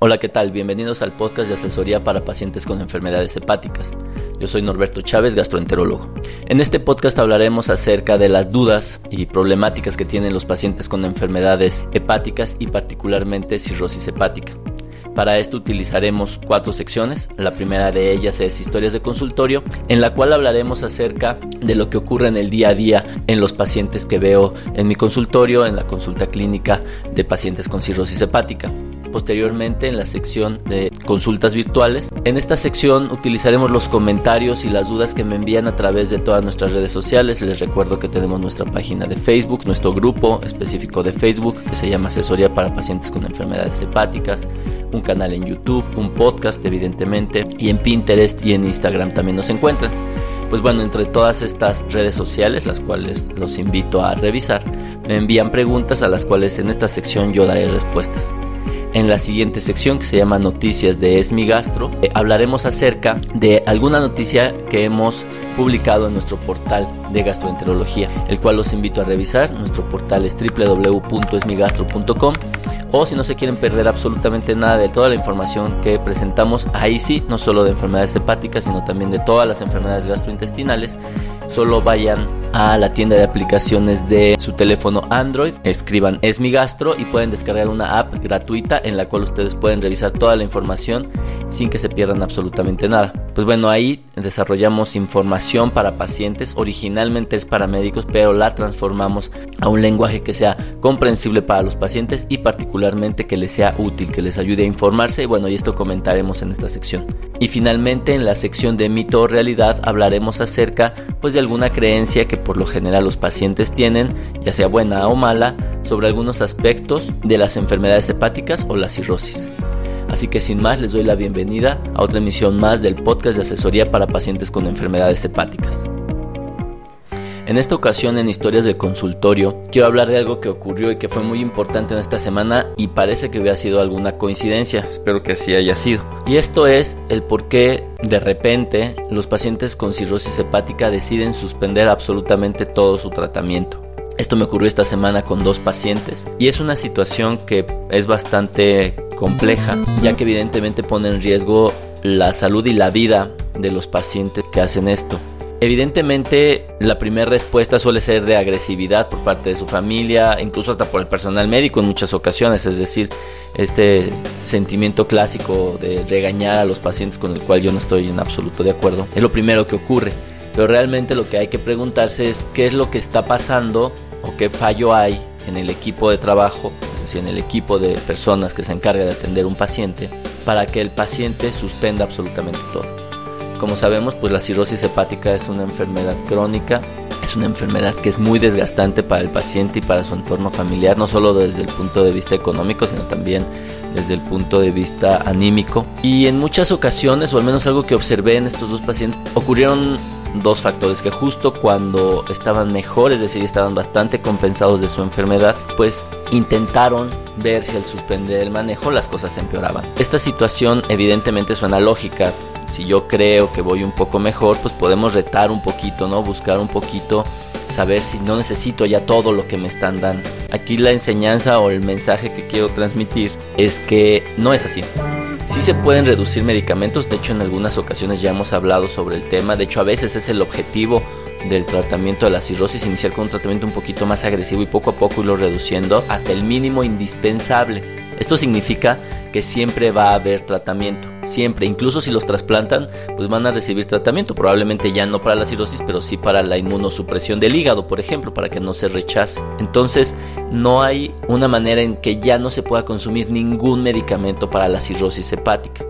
Hola, ¿qué tal? Bienvenidos al podcast de asesoría para pacientes con enfermedades hepáticas. Yo soy Norberto Chávez, gastroenterólogo. En este podcast hablaremos acerca de las dudas y problemáticas que tienen los pacientes con enfermedades hepáticas y particularmente cirrosis hepática. Para esto utilizaremos cuatro secciones. La primera de ellas es historias de consultorio, en la cual hablaremos acerca de lo que ocurre en el día a día en los pacientes que veo en mi consultorio, en la consulta clínica de pacientes con cirrosis hepática posteriormente en la sección de consultas virtuales. En esta sección utilizaremos los comentarios y las dudas que me envían a través de todas nuestras redes sociales. Les recuerdo que tenemos nuestra página de Facebook, nuestro grupo específico de Facebook que se llama Asesoría para Pacientes con Enfermedades Hepáticas, un canal en YouTube, un podcast evidentemente y en Pinterest y en Instagram también nos encuentran. Pues bueno, entre todas estas redes sociales, las cuales los invito a revisar, me envían preguntas a las cuales en esta sección yo daré respuestas. En la siguiente sección que se llama Noticias de Esmi Gastro, eh, hablaremos acerca de alguna noticia que hemos publicado en nuestro portal de gastroenterología, el cual los invito a revisar. Nuestro portal es www.esmigastro.com o si no se quieren perder absolutamente nada de toda la información que presentamos, ahí sí, no solo de enfermedades hepáticas, sino también de todas las enfermedades gastrointestinales, solo vayan a la tienda de aplicaciones de su teléfono Android, escriban Esmigastro y pueden descargar una app gratuita en la cual ustedes pueden revisar toda la información sin que se pierdan absolutamente nada. Pues bueno, ahí desarrollamos información para pacientes, originalmente es para médicos, pero la transformamos a un lenguaje que sea comprensible para los pacientes y particularmente que les sea útil, que les ayude a informarse. Y bueno, y esto comentaremos en esta sección. Y finalmente en la sección de mito o realidad hablaremos acerca pues de alguna creencia que por lo general los pacientes tienen, ya sea buena o mala, sobre algunos aspectos de las enfermedades hepáticas o la cirrosis. Así que sin más les doy la bienvenida a otra emisión más del podcast de asesoría para pacientes con enfermedades hepáticas. En esta ocasión en Historias del Consultorio quiero hablar de algo que ocurrió y que fue muy importante en esta semana y parece que hubiera sido alguna coincidencia, espero que así haya sido. Y esto es el por qué de repente los pacientes con cirrosis hepática deciden suspender absolutamente todo su tratamiento. Esto me ocurrió esta semana con dos pacientes y es una situación que es bastante compleja ya que evidentemente pone en riesgo la salud y la vida de los pacientes que hacen esto. Evidentemente, la primera respuesta suele ser de agresividad por parte de su familia, incluso hasta por el personal médico en muchas ocasiones, es decir, este sentimiento clásico de regañar a los pacientes con el cual yo no estoy en absoluto de acuerdo, es lo primero que ocurre. Pero realmente lo que hay que preguntarse es qué es lo que está pasando o qué fallo hay en el equipo de trabajo, es decir, en el equipo de personas que se encarga de atender un paciente, para que el paciente suspenda absolutamente todo. Como sabemos, pues la cirrosis hepática es una enfermedad crónica, es una enfermedad que es muy desgastante para el paciente y para su entorno familiar, no solo desde el punto de vista económico, sino también desde el punto de vista anímico. Y en muchas ocasiones, o al menos algo que observé en estos dos pacientes, ocurrieron dos factores que justo cuando estaban mejor, es decir, estaban bastante compensados de su enfermedad, pues intentaron ver si al suspender el manejo las cosas empeoraban. Esta situación evidentemente suena lógica, si yo creo que voy un poco mejor, pues podemos retar un poquito, ¿no? Buscar un poquito, saber si no necesito ya todo lo que me están dando. Aquí la enseñanza o el mensaje que quiero transmitir es que no es así. Sí se pueden reducir medicamentos, de hecho en algunas ocasiones ya hemos hablado sobre el tema, de hecho a veces es el objetivo del tratamiento de la cirrosis, iniciar con un tratamiento un poquito más agresivo y poco a poco irlo reduciendo hasta el mínimo indispensable. Esto significa que siempre va a haber tratamiento, siempre, incluso si los trasplantan, pues van a recibir tratamiento, probablemente ya no para la cirrosis, pero sí para la inmunosupresión del hígado, por ejemplo, para que no se rechace. Entonces, no hay una manera en que ya no se pueda consumir ningún medicamento para la cirrosis hepática.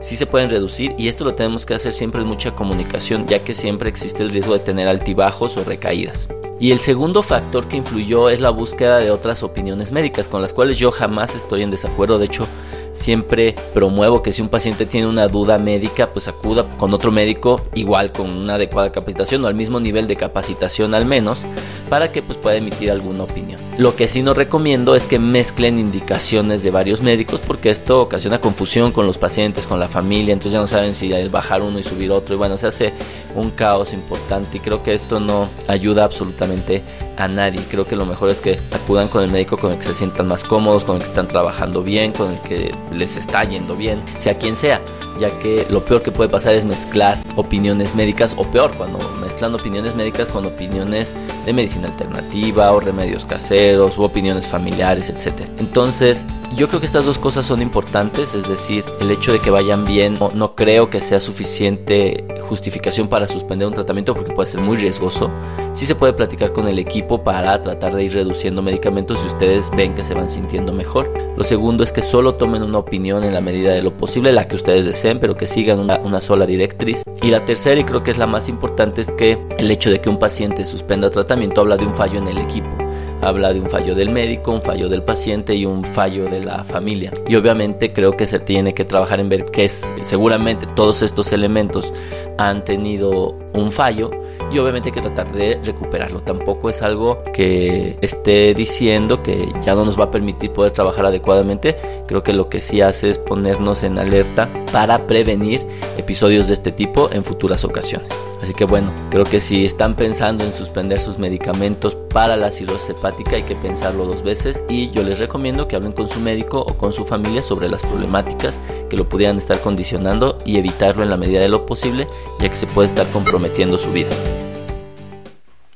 Sí se pueden reducir y esto lo tenemos que hacer siempre en mucha comunicación, ya que siempre existe el riesgo de tener altibajos o recaídas. Y el segundo factor que influyó es la búsqueda de otras opiniones médicas, con las cuales yo jamás estoy en desacuerdo. De hecho, siempre promuevo que si un paciente tiene una duda médica, pues acuda con otro médico igual con una adecuada capacitación o al mismo nivel de capacitación al menos para que pues pueda emitir alguna opinión. Lo que sí no recomiendo es que mezclen indicaciones de varios médicos porque esto ocasiona confusión con los pacientes, con la familia, entonces ya no saben si bajar uno y subir otro y bueno, se hace un caos importante y creo que esto no ayuda absolutamente a nadie. Creo que lo mejor es que acudan con el médico con el que se sientan más cómodos, con el que están trabajando bien, con el que les está yendo bien, sea quien sea, ya que lo peor que puede pasar es mezclar opiniones médicas o peor, cuando mezclan opiniones médicas con opiniones de medicina alternativa o remedios caseros u opiniones familiares, etc. Entonces, yo creo que estas dos cosas son importantes, es decir, el hecho de que vayan bien no, no creo que sea suficiente justificación para suspender un tratamiento porque puede ser muy riesgoso. Sí se puede platicar con el equipo para tratar de ir reduciendo medicamentos si ustedes ven que se van sintiendo mejor. Lo segundo es que solo tomen una opinión en la medida de lo posible, la que ustedes deseen, pero que sigan una, una sola directriz. Y la tercera, y creo que es la más importante, es que el hecho de que un paciente suspenda tratamiento habla de un fallo en el equipo habla de un fallo del médico, un fallo del paciente y un fallo de la familia. Y obviamente creo que se tiene que trabajar en ver qué es, seguramente todos estos elementos han tenido un fallo y obviamente hay que tratar de recuperarlo. Tampoco es algo que esté diciendo que ya no nos va a permitir poder trabajar adecuadamente. Creo que lo que sí hace es ponernos en alerta para prevenir episodios de este tipo en futuras ocasiones. Así que bueno, creo que si están pensando en suspender sus medicamentos para la cirrosis hepática hay que pensarlo dos veces y yo les recomiendo que hablen con su médico o con su familia sobre las problemáticas que lo pudieran estar condicionando y evitarlo en la medida de lo posible ya que se puede estar comprometiendo su vida.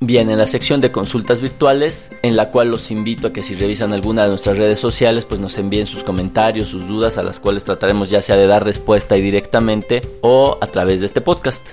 Bien, en la sección de consultas virtuales, en la cual los invito a que si revisan alguna de nuestras redes sociales, pues nos envíen sus comentarios, sus dudas, a las cuales trataremos ya sea de dar respuesta directamente o a través de este podcast.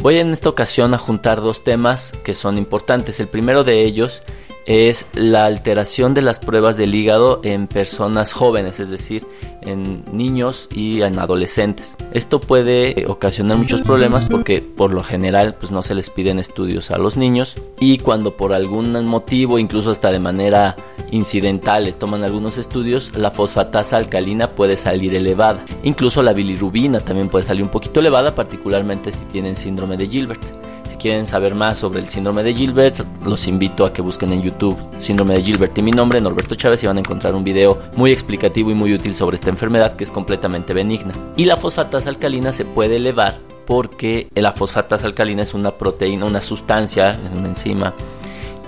Voy en esta ocasión a juntar dos temas que son importantes. El primero de ellos es la alteración de las pruebas del hígado en personas jóvenes, es decir, en niños y en adolescentes. Esto puede ocasionar muchos problemas porque por lo general pues no se les piden estudios a los niños y cuando por algún motivo, incluso hasta de manera incidental, le toman algunos estudios, la fosfatasa alcalina puede salir elevada. Incluso la bilirrubina también puede salir un poquito elevada, particularmente si tienen síndrome de Gilbert quieren saber más sobre el síndrome de Gilbert, los invito a que busquen en YouTube síndrome de Gilbert y mi nombre, Norberto Chávez, y van a encontrar un video muy explicativo y muy útil sobre esta enfermedad que es completamente benigna. Y la fosfatasa alcalina se puede elevar porque la fosfatasa alcalina es una proteína, una sustancia, una enzima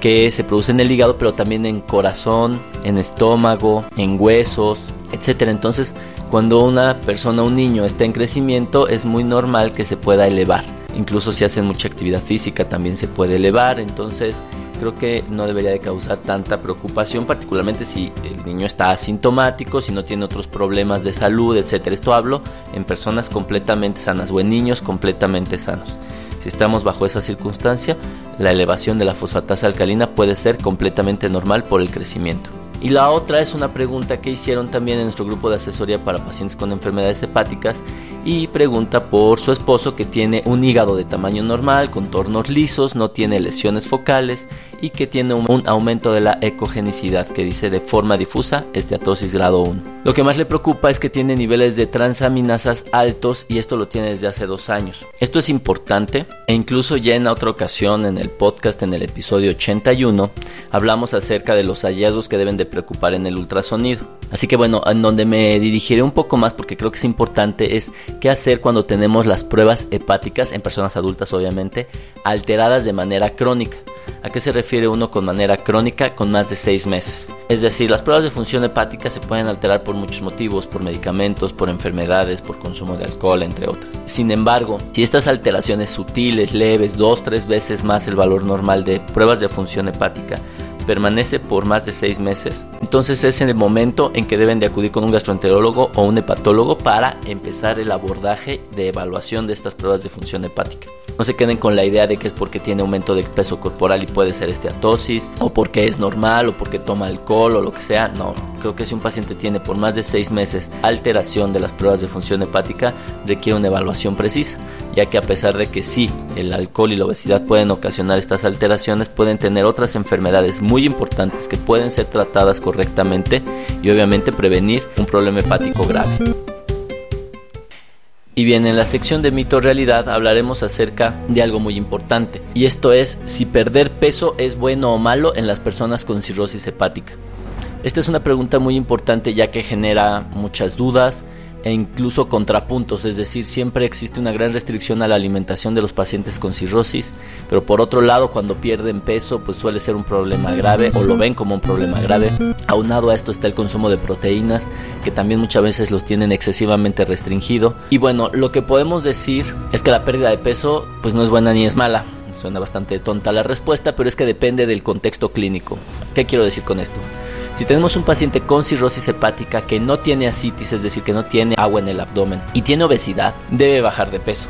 que se produce en el hígado, pero también en corazón, en estómago, en huesos, etc. Entonces, cuando una persona, un niño está en crecimiento, es muy normal que se pueda elevar. Incluso si hacen mucha actividad física también se puede elevar, entonces creo que no debería de causar tanta preocupación, particularmente si el niño está asintomático, si no tiene otros problemas de salud, etcétera. Esto hablo en personas completamente sanas o en niños completamente sanos. Si estamos bajo esa circunstancia, la elevación de la fosfatasa alcalina puede ser completamente normal por el crecimiento. Y la otra es una pregunta que hicieron también en nuestro grupo de asesoría para pacientes con enfermedades hepáticas y pregunta por su esposo que tiene un hígado de tamaño normal, contornos lisos, no tiene lesiones focales y que tiene un, aumento de la ecogenicidad que dice de forma difusa esteatosis grado 1. Lo que más le preocupa es que tiene niveles de transaminasas altos y esto lo tiene desde hace dos años. Esto es importante e incluso ya en otra ocasión en el podcast en el episodio 81 hablamos acerca de los hallazgos que deben de preocupar en el ultrasonido. Así que bueno, en donde me dirigiré un poco más porque creo que es importante es qué hacer cuando tenemos las pruebas hepáticas en personas adultas obviamente alteradas de manera crónica. ¿A qué se refiere uno con manera crónica con más de 6 meses? Es decir, las pruebas de función hepática se pueden alterar por muchos motivos, por medicamentos, por enfermedades, por consumo de alcohol, entre otros. Sin embargo, si estas alteraciones sutiles, leves, dos, tres veces más el valor normal de pruebas de función hepática, permanece por más de seis meses, entonces es en el momento en que deben de acudir con un gastroenterólogo o un hepatólogo para empezar el abordaje de evaluación de estas pruebas de función hepática. No se queden con la idea de que es porque tiene aumento de peso corporal y puede ser esteatosis, o porque es normal, o porque toma alcohol, o lo que sea. No, creo que si un paciente tiene por más de seis meses alteración de las pruebas de función hepática, requiere una evaluación precisa. ya que a pesar de que sí, el alcohol y la obesidad pueden ocasionar estas alteraciones, pueden tener otras enfermedades muy importantes que pueden ser tratadas correctamente y obviamente prevenir un problema hepático grave. Y bien, en la sección de mito realidad hablaremos acerca de algo muy importante, y esto es si perder peso es bueno o malo en las personas con cirrosis hepática. Esta es una pregunta muy importante ya que genera muchas dudas, e incluso contrapuntos, es decir, siempre existe una gran restricción a la alimentación de los pacientes con cirrosis, pero por otro lado, cuando pierden peso, pues suele ser un problema grave o lo ven como un problema grave. Aunado a esto está el consumo de proteínas, que también muchas veces los tienen excesivamente restringido. Y bueno, lo que podemos decir es que la pérdida de peso pues no es buena ni es mala. Suena bastante tonta la respuesta, pero es que depende del contexto clínico. ¿Qué quiero decir con esto? Si tenemos un paciente con cirrosis hepática que no tiene ascitis, es decir, que no tiene agua en el abdomen y tiene obesidad, debe bajar de peso.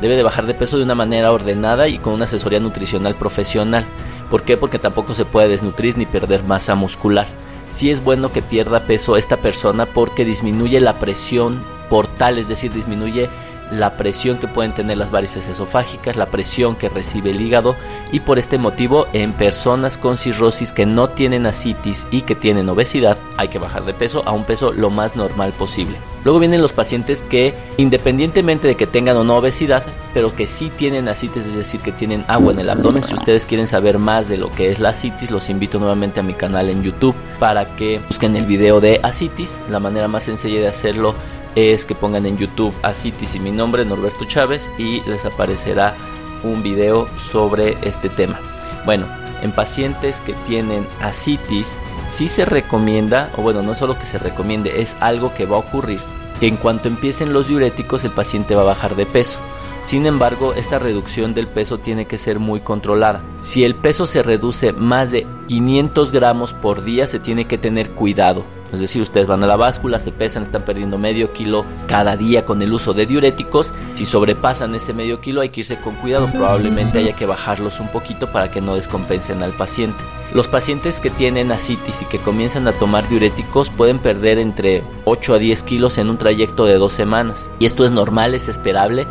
Debe de bajar de peso de una manera ordenada y con una asesoría nutricional profesional. ¿Por qué? Porque tampoco se puede desnutrir ni perder masa muscular. Si es bueno que pierda peso esta persona porque disminuye la presión portal, es decir, disminuye la presión que pueden tener las varices esofágicas, la presión que recibe el hígado y por este motivo en personas con cirrosis que no tienen ascitis y que tienen obesidad hay que bajar de peso a un peso lo más normal posible. Luego vienen los pacientes que independientemente de que tengan o no obesidad, pero que sí tienen ascitis, es decir, que tienen agua en el abdomen. Si ustedes quieren saber más de lo que es la ascitis, los invito nuevamente a mi canal en YouTube para que busquen el video de ascitis. La manera más sencilla de hacerlo es que pongan en YouTube Asitis y mi nombre, Norberto Chávez, y les aparecerá un video sobre este tema. Bueno, en pacientes que tienen asitis, sí se recomienda, o bueno, no solo que se recomiende, es algo que va a ocurrir, que en cuanto empiecen los diuréticos el paciente va a bajar de peso. Sin embargo, esta reducción del peso tiene que ser muy controlada. Si el peso se reduce más de 500 gramos por día, se tiene que tener cuidado es decir, ustedes van a la báscula, se pesan, están perdiendo medio kilo cada día con el uso de diuréticos. Si sobrepasan ese medio kilo hay que irse con cuidado, probablemente haya que bajarlos un poquito para que no descompensen al paciente. Los pacientes que tienen asitis y que comienzan a tomar diuréticos pueden perder entre 8 a 10 kilos en un trayecto de dos semanas. Y esto es normal, es esperable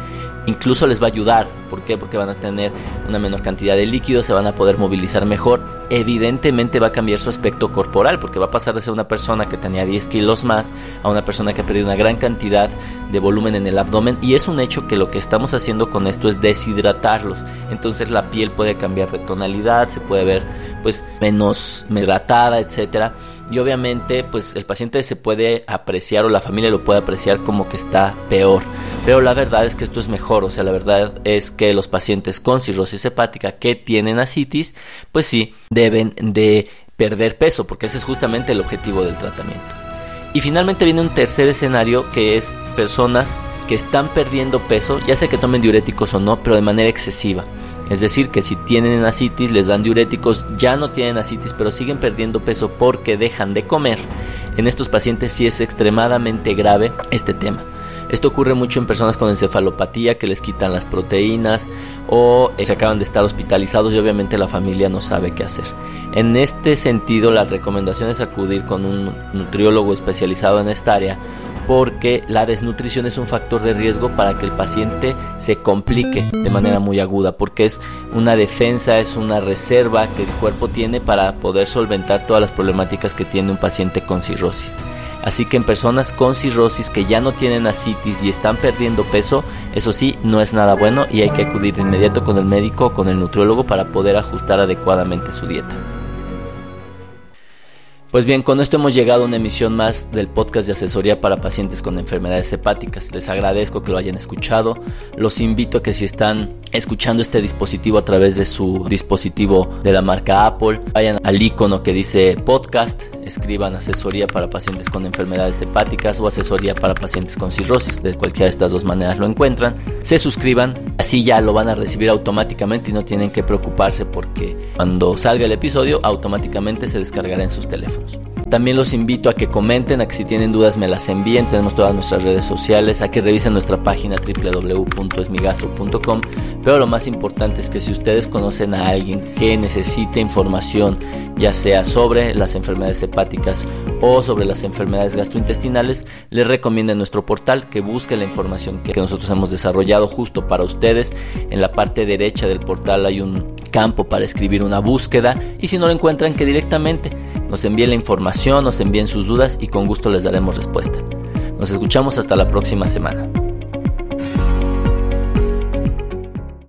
incluso les va a ayudar. ¿Por qué? Porque van a tener una menor cantidad de líquido, se van a poder movilizar mejor. Evidentemente va a cambiar su aspecto corporal, porque va a pasar de ser una persona que tenía 10 kilos más a una persona que ha perdido una gran cantidad de volumen en el abdomen. Y es un hecho que lo que estamos haciendo con esto es deshidratarlos. Entonces la piel puede cambiar de tonalidad, se puede ver pues menos hidratada, etcétera y obviamente pues el paciente se puede apreciar o la familia lo puede apreciar como que está peor. Pero la verdad es que esto es mejor, o sea, la verdad es que los pacientes con cirrosis hepática que tienen asitis, pues sí, deben de perder peso, porque ese es justamente el objetivo del tratamiento. Y finalmente viene un tercer escenario que es personas que están perdiendo peso, ya sea que tomen diuréticos o no, pero de manera excesiva. Es decir, que si tienen asitis, les dan diuréticos, ya no tienen asitis, pero siguen perdiendo peso porque dejan de comer. En estos pacientes sí es extremadamente grave este tema. Esto ocurre mucho en personas con encefalopatía que les quitan las proteínas o se acaban de estar hospitalizados y obviamente la familia no sabe qué hacer. En este sentido, la recomendación es acudir con un nutriólogo especializado en esta área porque la desnutrición es un factor de riesgo para que el paciente se complique de manera muy aguda, porque es una defensa, es una reserva que el cuerpo tiene para poder solventar todas las problemáticas que tiene un paciente con cirrosis. Así que en personas con cirrosis que ya no tienen asitis y están perdiendo peso, eso sí, no es nada bueno y hay que acudir de inmediato con el médico o con el nutriólogo para poder ajustar adecuadamente su dieta. Pues bien, con esto hemos llegado a una emisión más del podcast de asesoría para pacientes con enfermedades hepáticas. Les agradezco que lo hayan escuchado. Los invito a que si están escuchando este dispositivo a través de su dispositivo de la marca Apple, vayan al icono que dice podcast, escriban asesoría para pacientes con enfermedades hepáticas o asesoría para pacientes con cirrosis. De cualquiera de estas dos maneras lo encuentran. Se suscriban, así ya lo van a recibir automáticamente y no tienen que preocuparse porque cuando salga el episodio automáticamente se descargará en sus teléfonos. También los invito a que comenten, a que si tienen dudas me las envíen. Tenemos todas nuestras redes sociales, a que revisen nuestra página www.esmigastro.com. Pero lo más importante es que si ustedes conocen a alguien que necesite información, ya sea sobre las enfermedades hepáticas o sobre las enfermedades gastrointestinales, les recomiendo nuestro portal que busque la información que nosotros hemos desarrollado justo para ustedes. En la parte derecha del portal hay un campo para escribir una búsqueda y si no lo encuentran que directamente nos envíen la información, nos envíen sus dudas y con gusto les daremos respuesta. Nos escuchamos hasta la próxima semana.